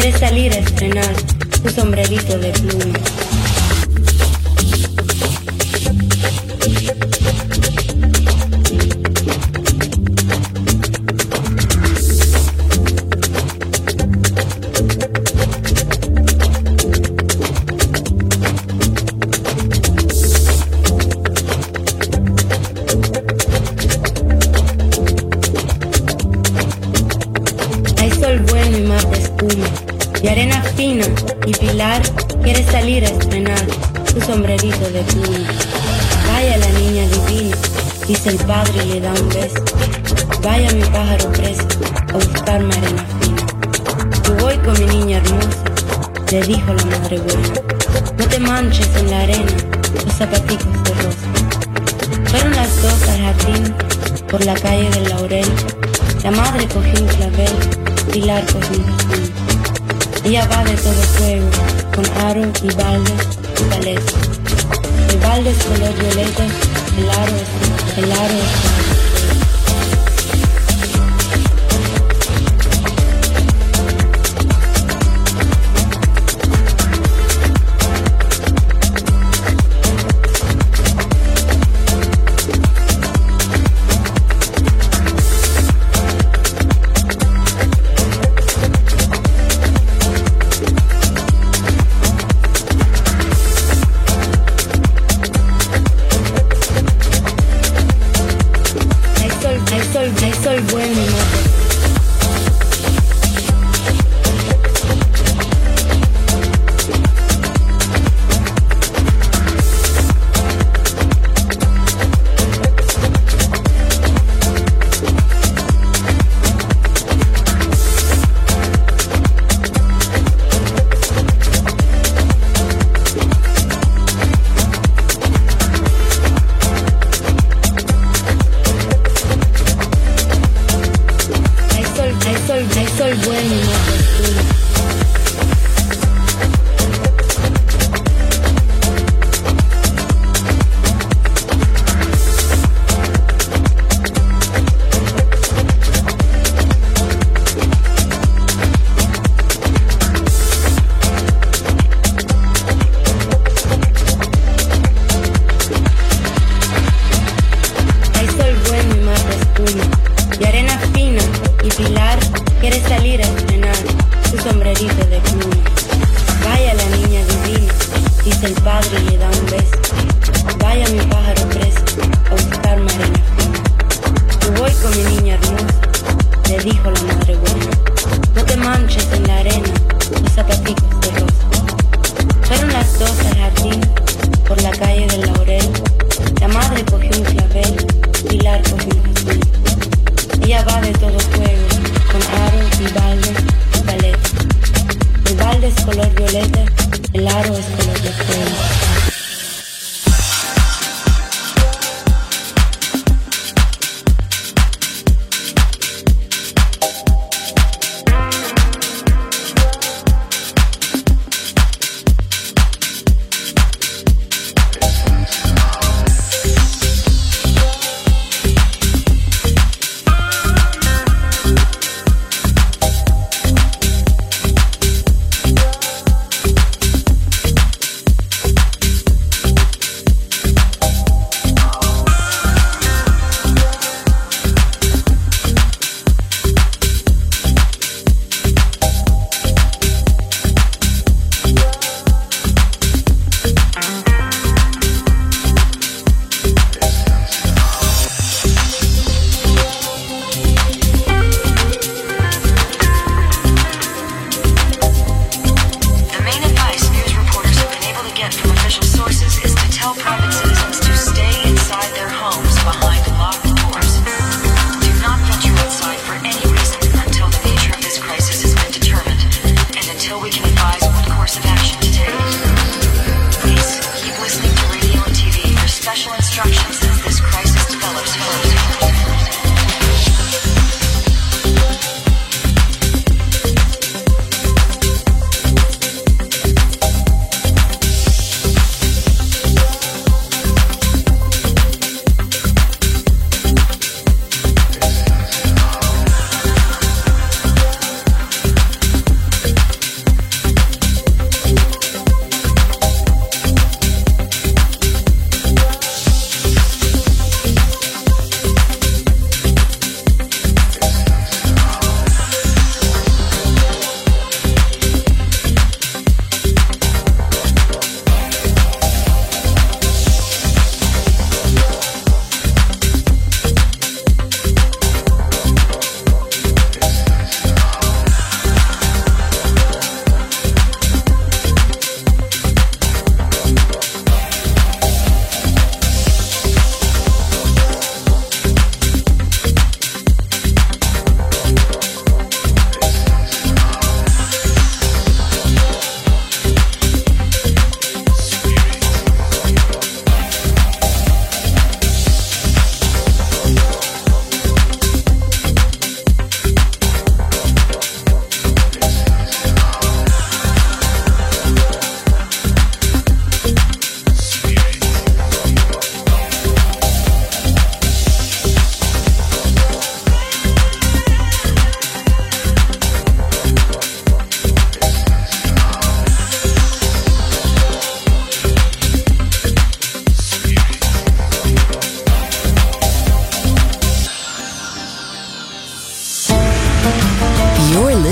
Quiere salir a estrenar su sombrerito de pluma. Salir a estrenar su sombrerito de pluma. Vaya la niña divina, dice el padre y le da un beso. Vaya mi pájaro preso a buscarme arena fina. Yo voy con mi niña hermosa, le dijo la madre buena. No te manches en la arena, los zapaticos de rosa. Fueron las dos al jardín, por la calle del Laurel. La madre cogió un clavel, Pilar cogió un. Ella va de todo fuego, con aro y balde y paleta. El balde es color violeta, el aro es, el aro es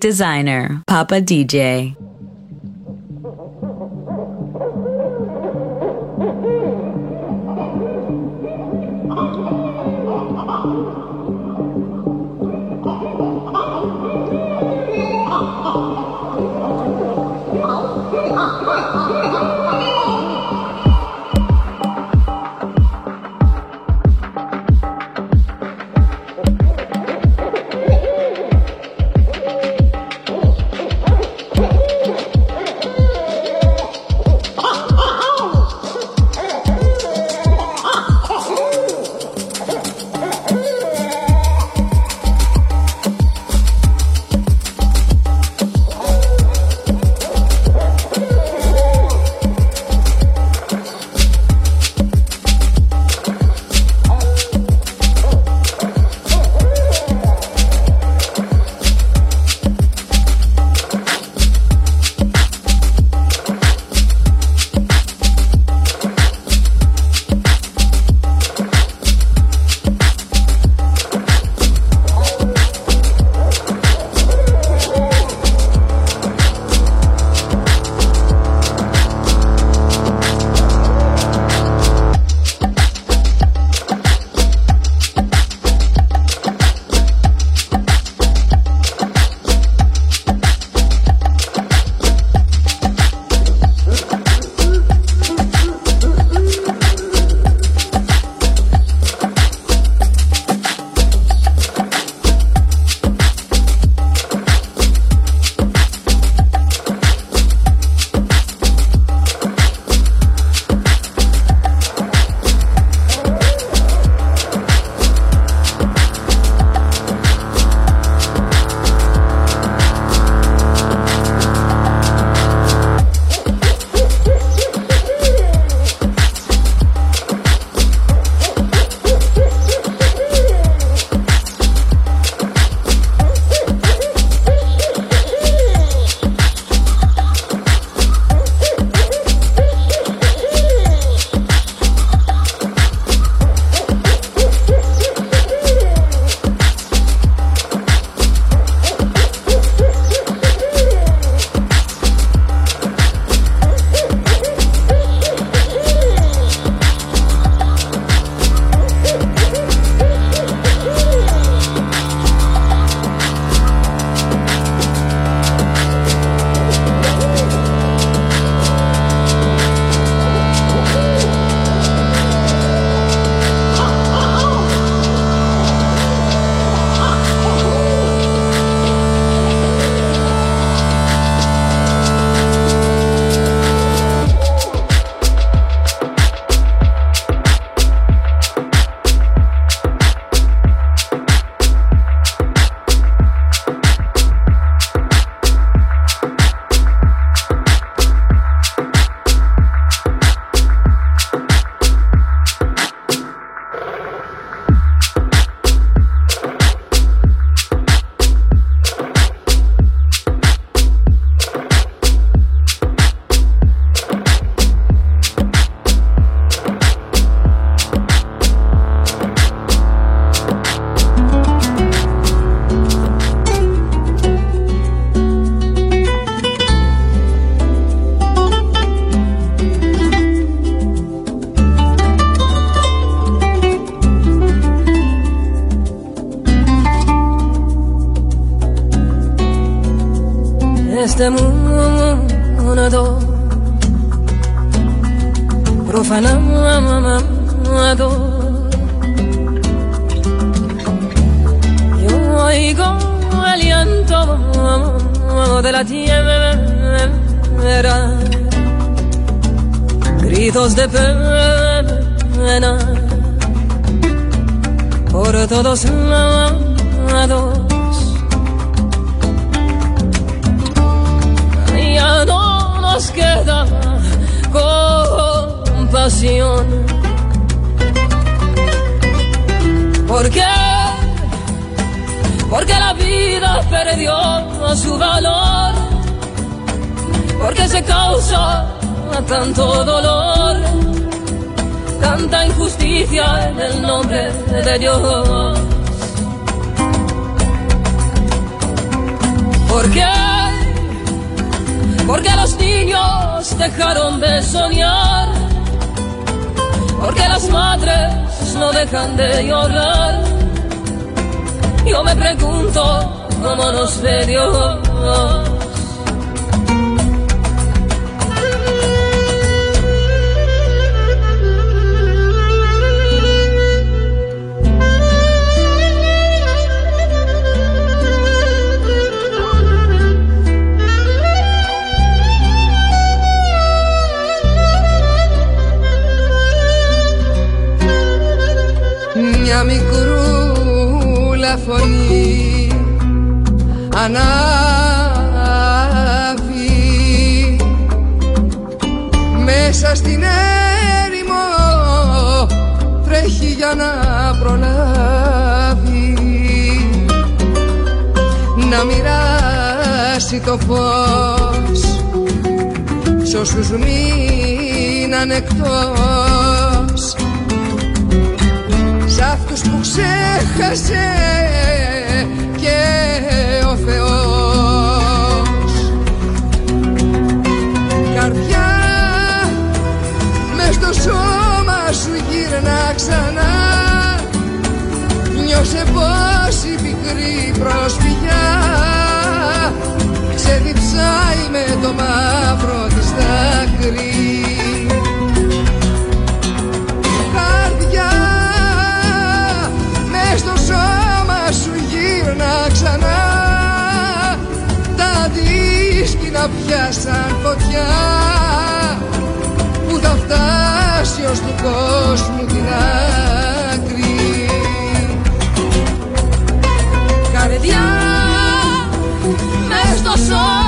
Designer, Papa DJ. De la tierra, gritos de pena por todos lados. Ya no nos queda compasión. ¿Por qué? Porque la vida perdió su valor. Porque se causa tanto dolor. tanta injusticia en el nombre de Dios. ¿Por qué? Porque los niños dejaron de soñar. Porque las madres no dejan de llorar. Yo me pregunto cómo nos ve Dios. Ανάβει μέσα στην έρημο τρέχει για να προλάβει. Να μοιράσει το φως σ' όσους μείναν εκτός. Σ' αυτούς που ξέχασε και με το μαύρο της δάκρυ. Καρδιά μες στο σώμα σου γύρνα ξανά. Τα δίσκυνα πιάσαν φωτιά που θα φτάσει ως του κόσμου την άκρη. Καρδιά μες στο σώμα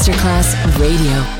Masterclass Radio.